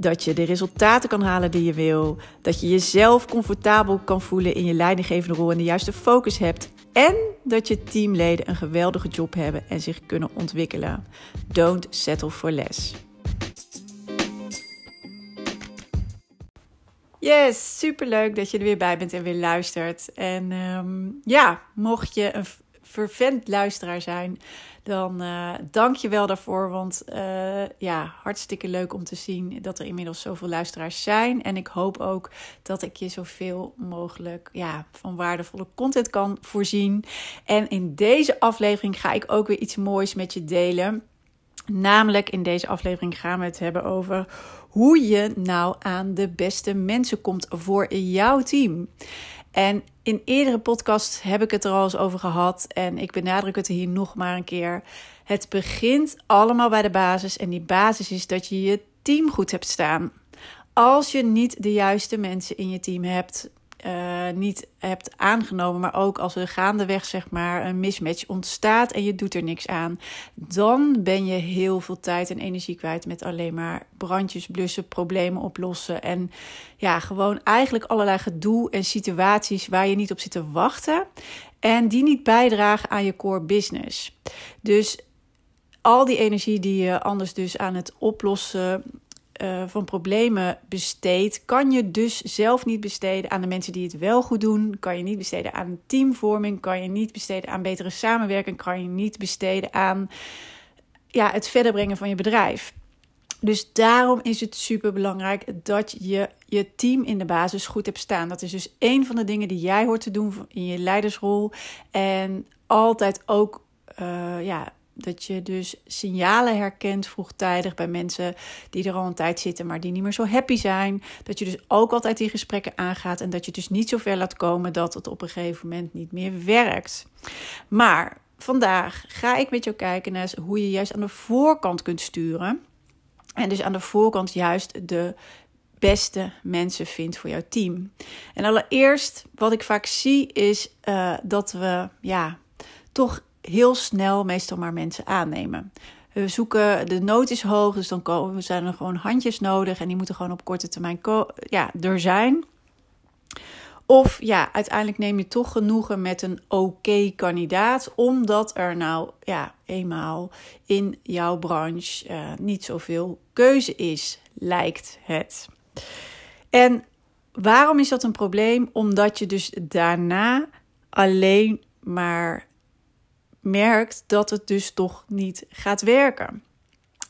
Dat je de resultaten kan halen die je wil. Dat je jezelf comfortabel kan voelen in je leidinggevende rol en de juiste focus hebt. En dat je teamleden een geweldige job hebben en zich kunnen ontwikkelen. Don't settle for less. Yes, superleuk dat je er weer bij bent en weer luistert. En um, ja, mocht je een vervent luisteraar zijn, dan uh, dank je wel daarvoor. Want uh, ja, hartstikke leuk om te zien dat er inmiddels zoveel luisteraars zijn. En ik hoop ook dat ik je zoveel mogelijk ja, van waardevolle content kan voorzien. En in deze aflevering ga ik ook weer iets moois met je delen. Namelijk in deze aflevering gaan we het hebben over hoe je nou aan de beste mensen komt voor jouw team. En in eerdere podcasts heb ik het er al eens over gehad en ik benadruk het hier nog maar een keer. Het begint allemaal bij de basis en die basis is dat je je team goed hebt staan. Als je niet de juiste mensen in je team hebt, uh, niet hebt aangenomen, maar ook als er gaandeweg zeg maar een mismatch ontstaat en je doet er niks aan, dan ben je heel veel tijd en energie kwijt met alleen maar brandjes blussen, problemen oplossen en ja, gewoon eigenlijk allerlei gedoe en situaties waar je niet op zit te wachten en die niet bijdragen aan je core business. Dus al die energie die je anders dus aan het oplossen uh, van problemen besteedt, kan je dus zelf niet besteden aan de mensen die het wel goed doen. Kan je niet besteden aan teamvorming. Kan je niet besteden aan betere samenwerking. Kan je niet besteden aan ja, het verder brengen van je bedrijf. Dus daarom is het super belangrijk dat je je team in de basis goed hebt staan. Dat is dus een van de dingen die jij hoort te doen in je leidersrol. En altijd ook uh, ja, dat je dus signalen herkent vroegtijdig bij mensen die er al een tijd zitten, maar die niet meer zo happy zijn. Dat je dus ook altijd die gesprekken aangaat en dat je dus niet zo ver laat komen dat het op een gegeven moment niet meer werkt. Maar vandaag ga ik met jou kijken naar hoe je juist aan de voorkant kunt sturen. En dus aan de voorkant juist de beste mensen vindt voor jouw team. En allereerst, wat ik vaak zie, is uh, dat we ja, toch heel snel meestal maar mensen aannemen. We zoeken, de nood is hoog, dus dan komen, zijn er gewoon handjes nodig en die moeten gewoon op korte termijn ja, er zijn. Of ja, uiteindelijk neem je toch genoegen met een oké kandidaat, omdat er nou ja, eenmaal in jouw branche uh, niet zoveel keuze is, lijkt het. En waarom is dat een probleem? Omdat je dus daarna alleen maar merkt dat het dus toch niet gaat werken.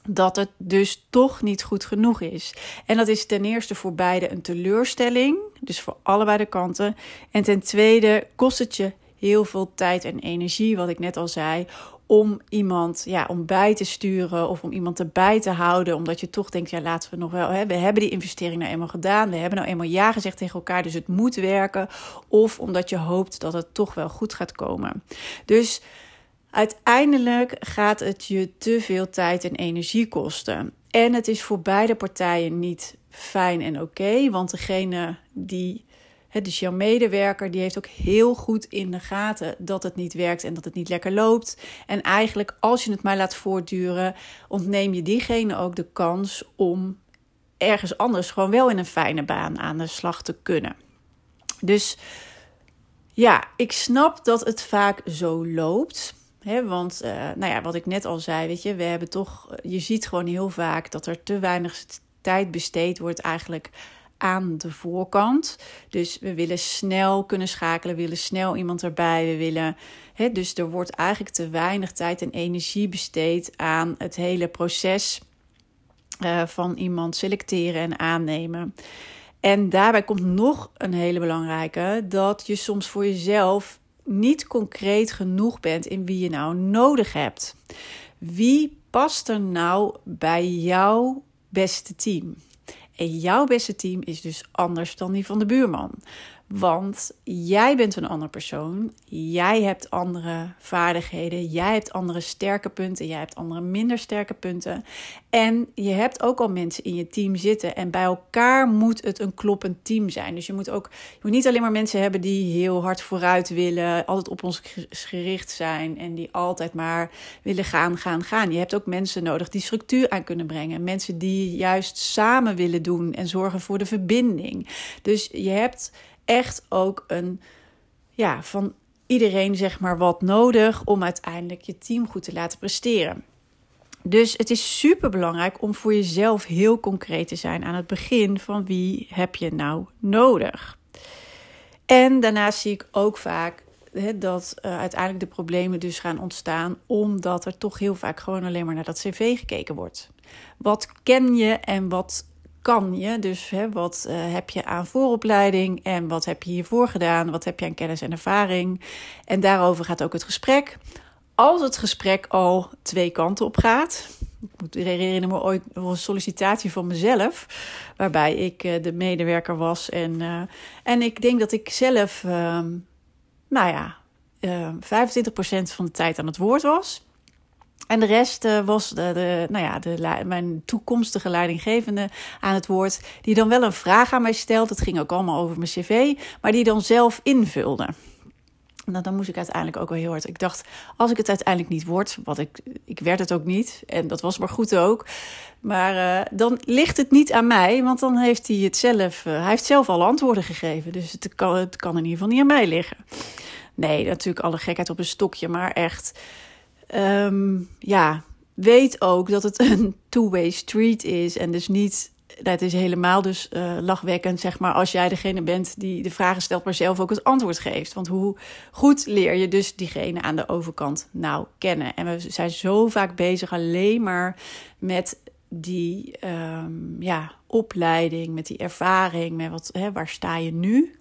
Dat het dus toch niet goed genoeg is. En dat is ten eerste voor beide een teleurstelling, dus voor allebei de kanten. En ten tweede kost het je heel veel tijd en energie, wat ik net al zei, om iemand ja, om bij te sturen of om iemand erbij te houden. Omdat je toch denkt, ja, laten we nog wel. Hè, we hebben die investering nou eenmaal gedaan. We hebben nou eenmaal ja gezegd tegen elkaar, dus het moet werken. Of omdat je hoopt dat het toch wel goed gaat komen. Dus Uiteindelijk gaat het je te veel tijd en energie kosten. En het is voor beide partijen niet fijn en oké, want degene die, dus jouw medewerker, die heeft ook heel goed in de gaten dat het niet werkt en dat het niet lekker loopt. En eigenlijk, als je het maar laat voortduren, ontneem je diegene ook de kans om ergens anders gewoon wel in een fijne baan aan de slag te kunnen. Dus ja, ik snap dat het vaak zo loopt want, uh, nou ja, wat ik net al zei, weet je, we hebben toch, je ziet gewoon heel vaak dat er te weinig tijd besteed wordt eigenlijk aan de voorkant. Dus we willen snel kunnen schakelen, we willen snel iemand erbij, we willen, dus er wordt eigenlijk te weinig tijd en energie besteed aan het hele proces uh, van iemand selecteren en aannemen. En daarbij komt nog een hele belangrijke, dat je soms voor jezelf niet concreet genoeg bent in wie je nou nodig hebt. Wie past er nou bij jouw beste team? En jouw beste team is dus anders dan die van de buurman. Want jij bent een ander persoon. Jij hebt andere vaardigheden. Jij hebt andere sterke punten. Jij hebt andere minder sterke punten. En je hebt ook al mensen in je team zitten. En bij elkaar moet het een kloppend team zijn. Dus je moet ook je moet niet alleen maar mensen hebben die heel hard vooruit willen. Altijd op ons gericht zijn. En die altijd maar willen gaan, gaan, gaan. Je hebt ook mensen nodig die structuur aan kunnen brengen. Mensen die juist samen willen doen en zorgen voor de verbinding. Dus je hebt echt ook een, ja, van iedereen zeg maar wat nodig om uiteindelijk je team goed te laten presteren. Dus het is super belangrijk om voor jezelf heel concreet te zijn aan het begin van wie heb je nou nodig. En daarnaast zie ik ook vaak dat uh, uiteindelijk de problemen dus gaan ontstaan, omdat er toch heel vaak gewoon alleen maar naar dat cv gekeken wordt. Wat ken je en wat kan je? Dus hè, wat uh, heb je aan vooropleiding en wat heb je hiervoor gedaan? Wat heb je aan kennis en ervaring? En daarover gaat ook het gesprek. Als het gesprek al twee kanten op gaat. Ik moet herinneren me ooit een sollicitatie van mezelf, waarbij ik uh, de medewerker was. En, uh, en ik denk dat ik zelf, uh, nou ja, 25% van de tijd aan het woord was. En de rest uh, was de, de, nou ja, de, mijn toekomstige leidinggevende aan het woord, die dan wel een vraag aan mij stelt. Het ging ook allemaal over mijn cv, maar die dan zelf invulde. Nou, dan moest ik uiteindelijk ook wel heel hard. Ik dacht, als ik het uiteindelijk niet word, wat ik, ik werd het ook niet, en dat was maar goed ook. Maar uh, dan ligt het niet aan mij, want dan heeft hij het zelf, uh, hij heeft zelf al antwoorden gegeven. Dus het kan, het kan in ieder geval niet aan mij liggen. Nee, natuurlijk alle gekheid op een stokje, maar echt um, ja, weet ook dat het een two-way street is. En dus niet, dat is helemaal dus uh, lachwekkend, zeg maar, als jij degene bent die de vragen stelt, maar zelf ook het antwoord geeft. Want hoe goed leer je dus diegene aan de overkant nou kennen? En we zijn zo vaak bezig alleen maar met die um, ja, opleiding, met die ervaring, met wat, hè, waar sta je nu?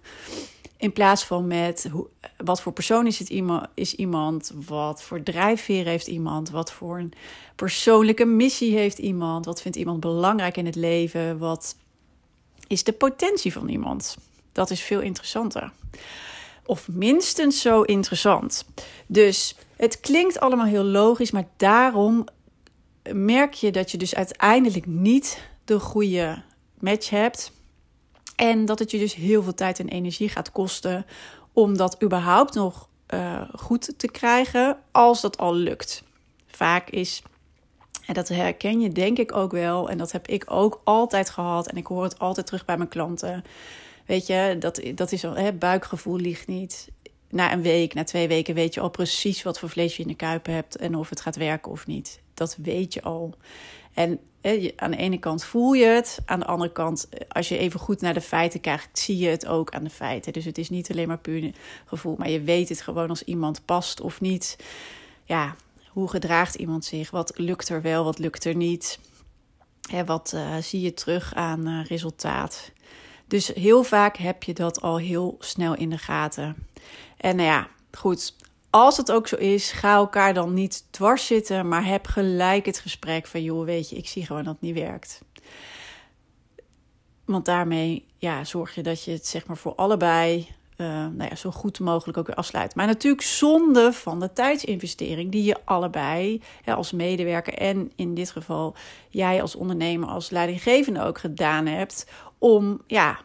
In plaats van met hoe, wat voor persoon is, het iemand, is iemand, wat voor drijfveer heeft iemand, wat voor een persoonlijke missie heeft iemand, wat vindt iemand belangrijk in het leven, wat is de potentie van iemand. Dat is veel interessanter. Of minstens zo interessant. Dus het klinkt allemaal heel logisch, maar daarom merk je dat je dus uiteindelijk niet de goede match hebt en dat het je dus heel veel tijd en energie gaat kosten om dat überhaupt nog uh, goed te krijgen, als dat al lukt. Vaak is, en dat herken je denk ik ook wel, en dat heb ik ook altijd gehad, en ik hoor het altijd terug bij mijn klanten. Weet je, dat, dat is al, hè, buikgevoel ligt niet. Na een week, na twee weken weet je al precies wat voor vlees je in de kuipen hebt en of het gaat werken of niet. Dat weet je al. En aan de ene kant voel je het, aan de andere kant, als je even goed naar de feiten kijkt, zie je het ook aan de feiten. Dus het is niet alleen maar puur gevoel, maar je weet het gewoon als iemand past of niet. Ja, hoe gedraagt iemand zich? Wat lukt er wel, wat lukt er niet? Hè, wat uh, zie je terug aan uh, resultaat? Dus heel vaak heb je dat al heel snel in de gaten. En nou ja, goed, als het ook zo is, ga elkaar dan niet dwars zitten, maar heb gelijk het gesprek van joh, weet je, ik zie gewoon dat het niet werkt. Want daarmee ja, zorg je dat je het zeg maar voor allebei uh, nou ja, zo goed mogelijk ook weer afsluit. Maar natuurlijk zonde van de tijdsinvestering die je allebei ja, als medewerker en in dit geval jij als ondernemer, als leidinggevende ook gedaan hebt om ja,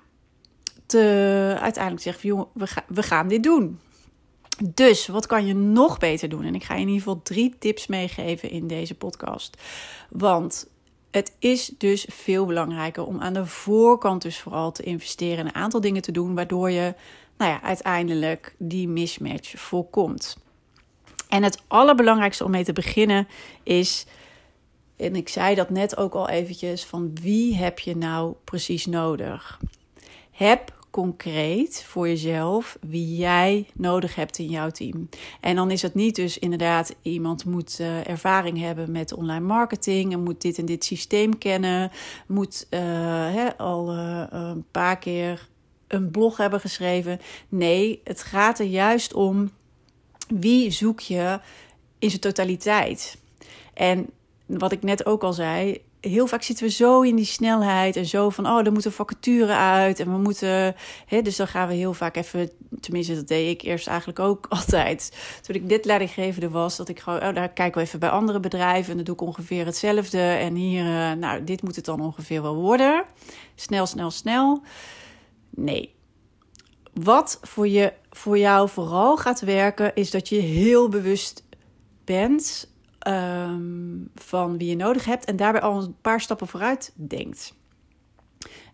te uiteindelijk zeggen van joh, we, we gaan dit doen. Dus wat kan je nog beter doen? En ik ga je in ieder geval drie tips meegeven in deze podcast. Want het is dus veel belangrijker om aan de voorkant dus vooral te investeren in een aantal dingen te doen, waardoor je nou ja, uiteindelijk die mismatch voorkomt. En het allerbelangrijkste om mee te beginnen is, en ik zei dat net ook al eventjes, van wie heb je nou precies nodig? Heb concreet voor jezelf wie jij nodig hebt in jouw team. En dan is het niet dus inderdaad iemand moet uh, ervaring hebben met online marketing en moet dit en dit systeem kennen, moet hè, al uh, een paar keer een blog hebben geschreven. Nee, het gaat er juist om wie zoek je in zijn totaliteit. En wat ik net ook al zei, heel vaak zitten we zo in die snelheid en zo van, oh, er moet een vacature uit en we moeten, hè, dus dan gaan we heel vaak even, tenminste dat deed ik eerst eigenlijk ook altijd, toen ik dit leidinggevende was, dat ik gewoon, oh, daar kijken we even bij andere bedrijven en dan doe ik ongeveer hetzelfde en hier, uh, nou, dit moet het dan ongeveer wel worden. Snel, snel, snel. Nee. Wat voor, je, voor jou vooral gaat werken, is dat je heel bewust bent um, van wie je nodig hebt en daarbij al een paar stappen vooruit denkt.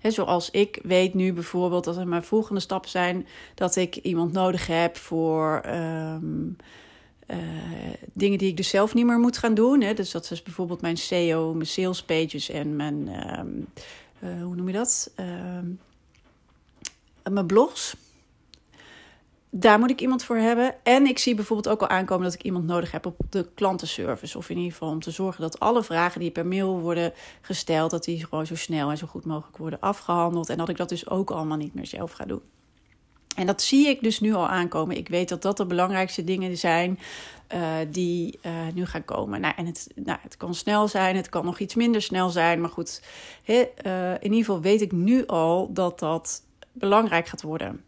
Zoals ik weet nu bijvoorbeeld dat er mijn volgende stappen zijn dat ik iemand nodig heb voor um, uh, dingen die ik dus zelf niet meer moet gaan doen. Dus dat is bijvoorbeeld mijn SEO, mijn sales pages en mijn, um, uh, hoe noem je dat? mijn blogs daar moet ik iemand voor hebben. En ik zie bijvoorbeeld ook al aankomen dat ik iemand nodig heb op de klantenservice. Of in ieder geval om te zorgen dat alle vragen die per mail worden gesteld, dat die gewoon zo snel en zo goed mogelijk worden afgehandeld. En dat ik dat dus ook allemaal niet meer zelf ga doen. En dat zie ik dus nu al aankomen. Ik weet dat dat de belangrijkste dingen zijn uh, die uh, nu gaan komen. Nou, en het, nou, het kan snel zijn, het kan nog iets minder snel zijn. Maar goed, he, uh, in ieder geval weet ik nu al dat dat belangrijk gaat worden.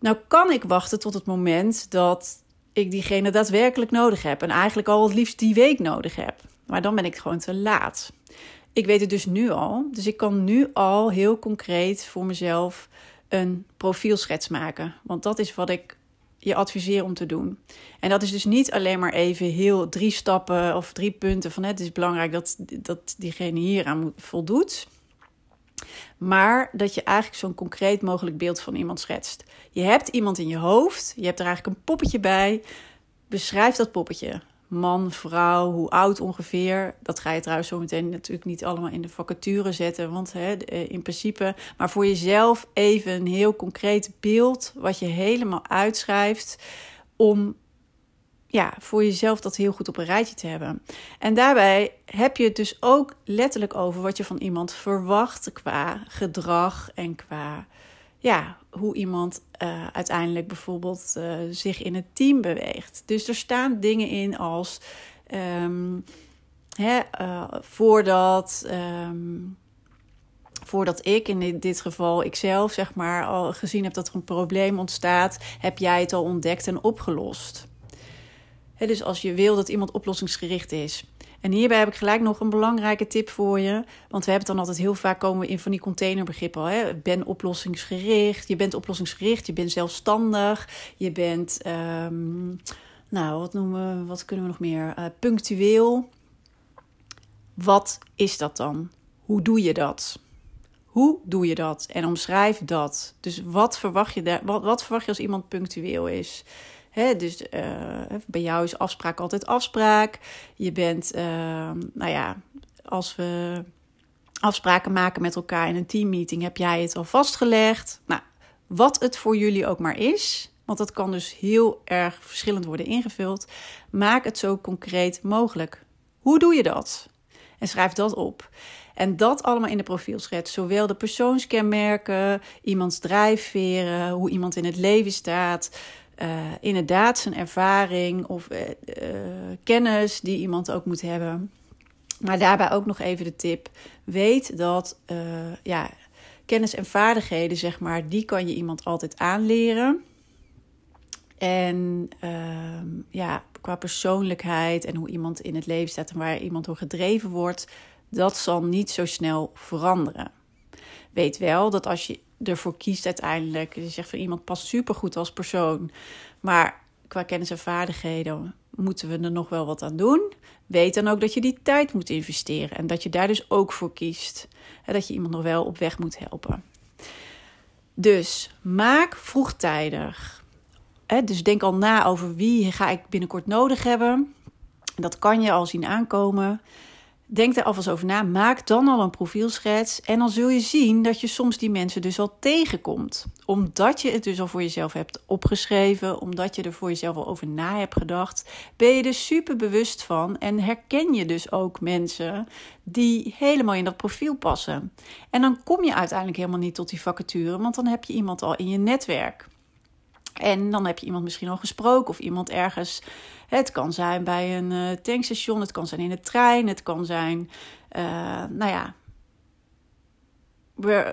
Nou kan ik wachten tot het moment dat ik diegene daadwerkelijk nodig heb. En eigenlijk al het liefst die week nodig heb. Maar dan ben ik gewoon te laat. Ik weet het dus nu al. Dus ik kan nu al heel concreet voor mezelf een profielschets maken. Want dat is wat ik je adviseer om te doen. En dat is dus niet alleen maar even heel drie stappen of drie punten van het is belangrijk dat, dat diegene hier aan voldoet. Maar dat je eigenlijk zo'n concreet mogelijk beeld van iemand schetst. Je hebt iemand in je hoofd, je hebt er eigenlijk een poppetje bij. Beschrijf dat poppetje. Man, vrouw, hoe oud ongeveer. Dat ga je trouwens zo meteen natuurlijk niet allemaal in de vacature zetten. Want hè, eh, in principe, maar voor jezelf even een heel concreet beeld. Wat je helemaal uitschrijft. Om ja, voor jezelf dat heel goed op een rijtje te hebben. En daarbij heb je het dus ook letterlijk over wat je van iemand verwacht qua gedrag en qua ja, hoe iemand uh, uiteindelijk bijvoorbeeld uh, zich in het team beweegt. Dus er staan dingen in als um, hè, uh, voordat. Um, voordat ik, in dit geval ikzelf, zeg maar, al gezien heb dat er een probleem ontstaat, heb jij het al ontdekt en opgelost dus als je wil dat iemand oplossingsgericht is. En hierbij heb ik gelijk nog een belangrijke tip voor je. Want we hebben het dan altijd heel vaak komen in van die containerbegrippen. Hè? Ben oplossingsgericht. Je bent oplossingsgericht. Je bent zelfstandig. Je bent, um, nou, wat noemen we, wat kunnen we nog meer? Uh, punctueel. Wat is dat dan? Hoe doe je dat? Hoe doe je dat? En omschrijf dat. Dus wat verwacht je, daar, wat, wat verwacht je als iemand punctueel is? Dus uh, bij jou is afspraak altijd afspraak. Je bent, uh, nou ja, als we afspraken maken met elkaar in een teammeeting, heb jij het al vastgelegd. Nou, wat het voor jullie ook maar is, want dat kan dus heel erg verschillend worden ingevuld. Maak het zo concreet mogelijk. Hoe doe je dat? En schrijf dat op. En dat allemaal in de profielschets. Zowel de persoonskenmerken, iemands drijfveren, hoe iemand in het leven staat uh, inderdaad zijn ervaring of uh, kennis die iemand ook moet hebben. Maar daarbij ook nog even de tip: weet dat ja, kennis en vaardigheden, zeg maar, die kan je iemand altijd aanleren. En ehm, ja, qua persoonlijkheid en hoe iemand in het leven staat en waar iemand door gedreven wordt, dat zal niet zo snel veranderen. Weet wel dat als je ervoor kiest uiteindelijk. Je zegt van iemand past supergoed als persoon. Maar qua kennis en vaardigheden moeten we er nog wel wat aan doen. Weet dan ook dat je die tijd moet investeren. En dat je daar dus ook voor kiest. En dat je iemand nog wel op weg moet helpen. Dus maak vroegtijdig. Dus denk al na over wie ga ik binnenkort nodig hebben. Dat kan je al zien aankomen. Denk er alvast over na. Maak dan al een profielschets. En dan zul je zien dat je soms die mensen dus al tegenkomt. Omdat je het dus al voor jezelf hebt opgeschreven. Omdat je er voor jezelf al over na hebt gedacht. Ben je er super bewust van. En herken je dus ook mensen die helemaal in dat profiel passen. En dan kom je uiteindelijk helemaal niet tot die vacature. Want dan heb je iemand al in je netwerk. En dan heb je iemand misschien al gesproken of iemand ergens. Het kan zijn bij een uh, tankstation, het kan zijn in de trein, het kan zijn, uh, nou ja,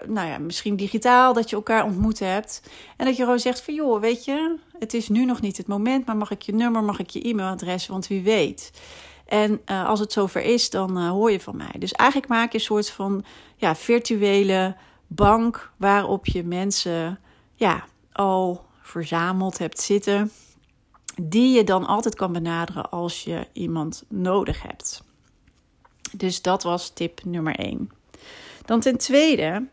nou ja, misschien digitaal dat je elkaar ontmoet hebt. En dat je gewoon zegt van joh, weet je, het is nu nog niet het moment, maar mag ik je nummer, mag ik je e-mailadres, want wie weet. En uh, als het zover is, dan hoor je van mij. Dus eigenlijk maak je een soort van ja, virtuele bank waarop je mensen ja, al verzameld hebt zitten. Die je dan altijd kan benaderen als je iemand nodig hebt. Dus dat was tip nummer 1. Dan ten tweede,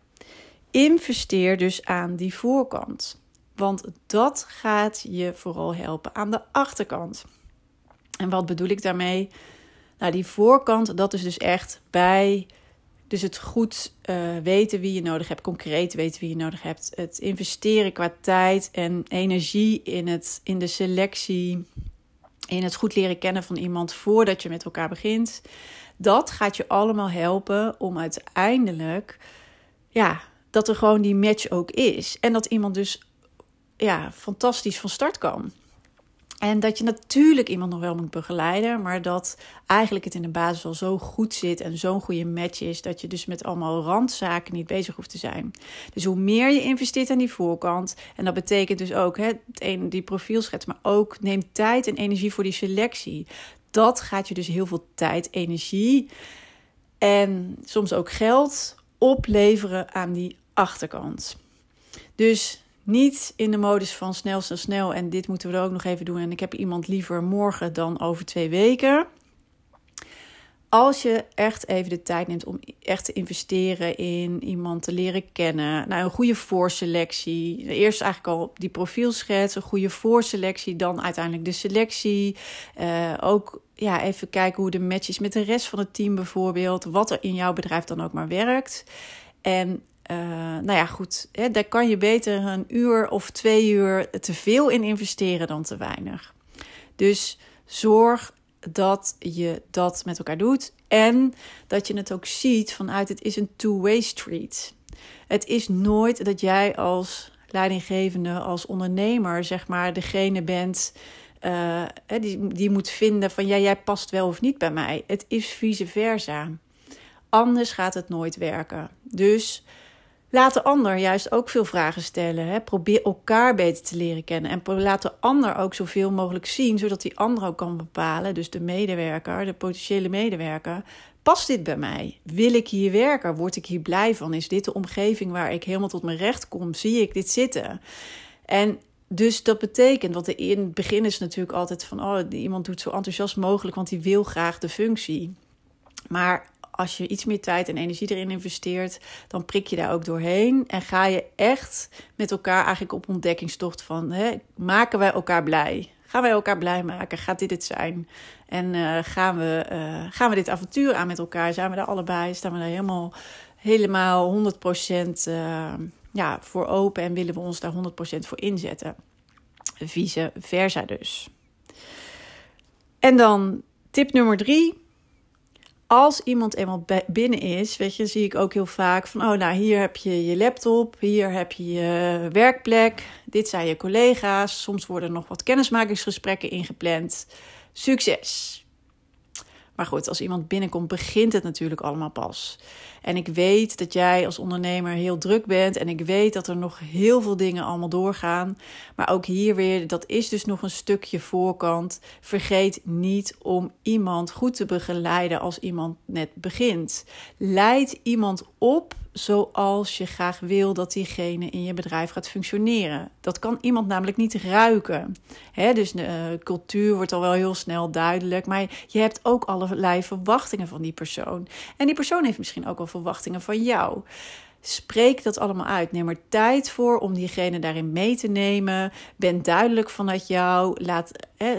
investeer dus aan die voorkant. Want dat gaat je vooral helpen aan de achterkant. En wat bedoel ik daarmee? Nou, die voorkant, dat is dus echt bij. Dus het goed uh, weten wie je nodig hebt, concreet weten wie je nodig hebt. Het investeren qua tijd en energie in, het, in de selectie. In het goed leren kennen van iemand voordat je met elkaar begint. Dat gaat je allemaal helpen om uiteindelijk, ja, dat er gewoon die match ook is. En dat iemand dus, ja, fantastisch van start kan. En dat je natuurlijk iemand nog wel moet begeleiden, maar dat eigenlijk het in de basis al zo goed zit en zo'n goede match is, dat je dus met allemaal randzaken niet bezig hoeft te zijn. Dus hoe meer je investeert aan die voorkant, en dat betekent dus ook hè, het ene, die profielschets, maar ook neem tijd en energie voor die selectie dat gaat je dus heel veel tijd, energie en soms ook geld opleveren aan die achterkant. Dus niet in de modus van snel, snel, snel en dit moeten we er ook nog even doen en ik heb iemand liever morgen dan over twee weken als je echt even de tijd neemt om echt te investeren in iemand te leren kennen. Nou, een goede voorselectie. Eerst eigenlijk al die profielschets, een goede voorselectie, dan uiteindelijk de selectie. Uh, ook ja, even kijken hoe de match is met de rest van het team bijvoorbeeld. Wat er in jouw bedrijf dan ook maar werkt. En uh, nou ja, goed, hè, daar kan je beter een uur of twee uur te veel in investeren dan te weinig. Dus zorg dat je dat met elkaar doet. En dat je het ook ziet vanuit het is een two-way street. Het is nooit dat jij als leidinggevende, als ondernemer, zeg maar, degene bent uh, die, die moet vinden van ja, jij past wel of niet bij mij. Het is vice versa. Anders gaat het nooit werken. Dus Laat de ander juist ook veel vragen stellen. Hè? Probeer elkaar beter te leren kennen. En laat de ander ook zoveel mogelijk zien, zodat die ander ook kan bepalen, dus de medewerker, de potentiële medewerker, past dit bij mij? Wil ik hier werken? Word ik hier blij van? Is dit de omgeving waar ik helemaal tot mijn recht kom? Zie ik dit zitten? En dus dat betekent, want in het begin is natuurlijk altijd van, oh, iemand doet zo enthousiast mogelijk, want die wil graag de functie. Maar als je iets meer tijd en energie erin investeert, dan prik je daar ook doorheen. En ga je echt met elkaar eigenlijk op ontdekkingstocht van: hè, maken wij elkaar blij? Gaan wij elkaar blij maken? Gaat dit het zijn? En uh, gaan, we, uh, gaan we dit avontuur aan met elkaar? Zijn we daar allebei? Staan we daar helemaal, helemaal 100% uh, ja, voor open en willen we ons daar 100% voor inzetten? Vice versa dus. En dan tip nummer drie als iemand eenmaal binnen is, weet je, zie ik ook heel vaak van, oh, nou, hier heb je je laptop, hier heb je je werkplek, dit zijn je collega's. Soms worden nog wat kennismakingsgesprekken ingepland. Succes! Maar goed, als iemand binnenkomt, begint het natuurlijk allemaal pas. En ik weet dat jij als ondernemer heel druk bent. En ik weet dat er nog heel veel dingen allemaal doorgaan. Maar ook hier weer, dat is dus nog een stukje voorkant. Vergeet niet om iemand goed te begeleiden als iemand net begint. Leid iemand op zoals je graag wil dat diegene in je bedrijf gaat functioneren. Dat kan iemand namelijk niet ruiken. dus de uh, cultuur wordt al wel heel snel duidelijk, maar je hebt ook allerlei verwachtingen van die persoon. En die persoon heeft misschien ook al verwachtingen van jou. Spreek dat allemaal uit. Neem er tijd voor om diegene daarin mee te nemen. Ben duidelijk vanuit jou. Laat,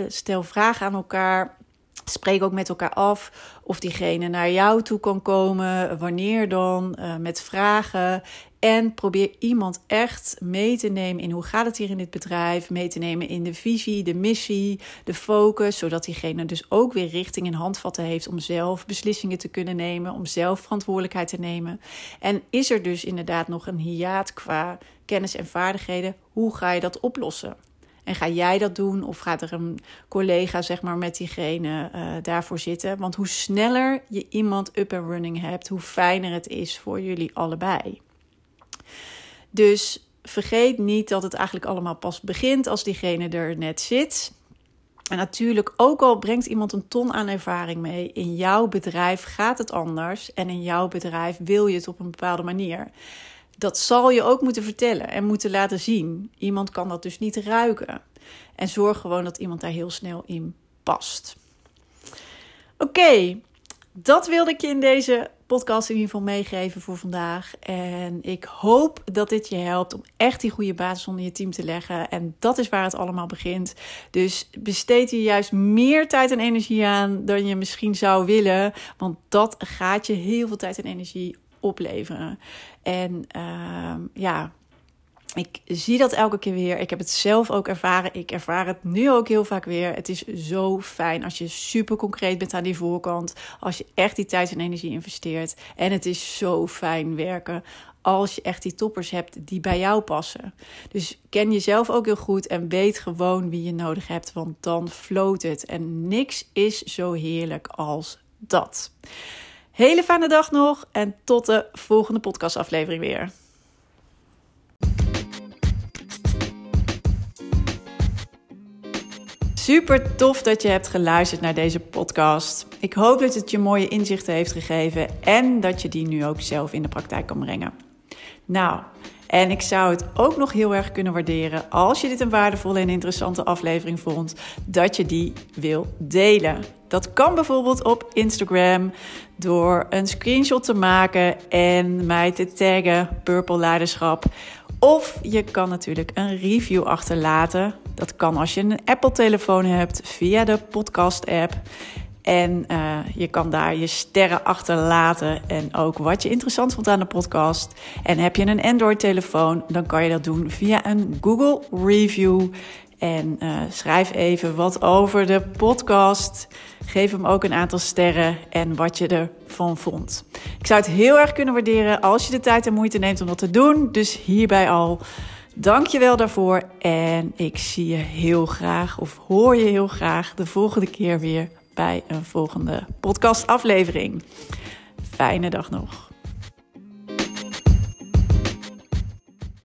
stel vragen aan elkaar. Spreek ook met elkaar af of diegene naar jou toe kan komen, wanneer dan, uh, met vragen. En probeer iemand echt mee te nemen in hoe gaat het hier in dit bedrijf, mee te nemen in de visie, de missie, de focus, zodat diegene dus ook weer richting en handvatten heeft om zelf beslissingen te kunnen nemen, om zelf verantwoordelijkheid te nemen. En is er dus inderdaad nog een hiaat qua kennis en vaardigheden, hoe ga je dat oplossen? En ga jij dat doen of gaat er een collega zeg maar met diegene uh, daarvoor zitten? Want hoe sneller je iemand up and running hebt, hoe fijner het is voor jullie allebei. Dus vergeet niet dat het eigenlijk allemaal pas begint als diegene er net zit. En natuurlijk, ook al brengt iemand een ton aan ervaring mee, in jouw bedrijf gaat het anders en in jouw bedrijf wil je het op een bepaalde manier. Dat zal je ook moeten vertellen en moeten laten zien. Iemand kan dat dus niet ruiken. En zorg gewoon dat iemand daar heel snel in past. Oké, dat wilde ik je in deze podcast in ieder geval meegeven voor vandaag. En ik hoop dat dit je helpt om echt die goede basis onder je team te leggen. En dat is waar het allemaal begint. Dus besteed hier juist meer tijd en energie aan dan je misschien zou willen. Want dat gaat je heel veel tijd en energie opleveren. En uh, ja, ik zie dat elke keer weer. Ik heb het zelf ook ervaren. Ik ervaar het nu ook heel vaak weer. Het is zo fijn als je super concreet bent aan die voorkant. Als je echt die tijd en energie investeert. En het is zo fijn werken als je echt die toppers hebt die bij jou passen. Dus ken jezelf ook heel goed en weet gewoon wie je nodig hebt. Want dan floot het. En niks is zo heerlijk als dat. Hele fijne dag nog en tot de volgende podcastaflevering weer. Super tof dat je hebt geluisterd naar deze podcast. Ik hoop dat het je mooie inzichten heeft gegeven en dat je die nu ook zelf in de praktijk kan brengen. Nou, en ik zou het ook nog heel erg kunnen waarderen als je dit een waardevolle en interessante aflevering vond, dat je die wil delen. Dat kan bijvoorbeeld op Instagram door een screenshot te maken en mij te taggen Purple Leiderschap. Of je kan natuurlijk een review achterlaten. Dat kan als je een Apple-telefoon hebt via de podcast-app. En uh, je kan daar je sterren achterlaten en ook wat je interessant vond aan de podcast. En heb je een Android-telefoon, dan kan je dat doen via een Google Review. En uh, schrijf even wat over de podcast. Geef hem ook een aantal sterren en wat je ervan vond. Ik zou het heel erg kunnen waarderen als je de tijd en moeite neemt om dat te doen. Dus hierbij al. Dank je wel daarvoor. En ik zie je heel graag, of hoor je heel graag, de volgende keer weer bij een volgende podcastaflevering. Fijne dag nog.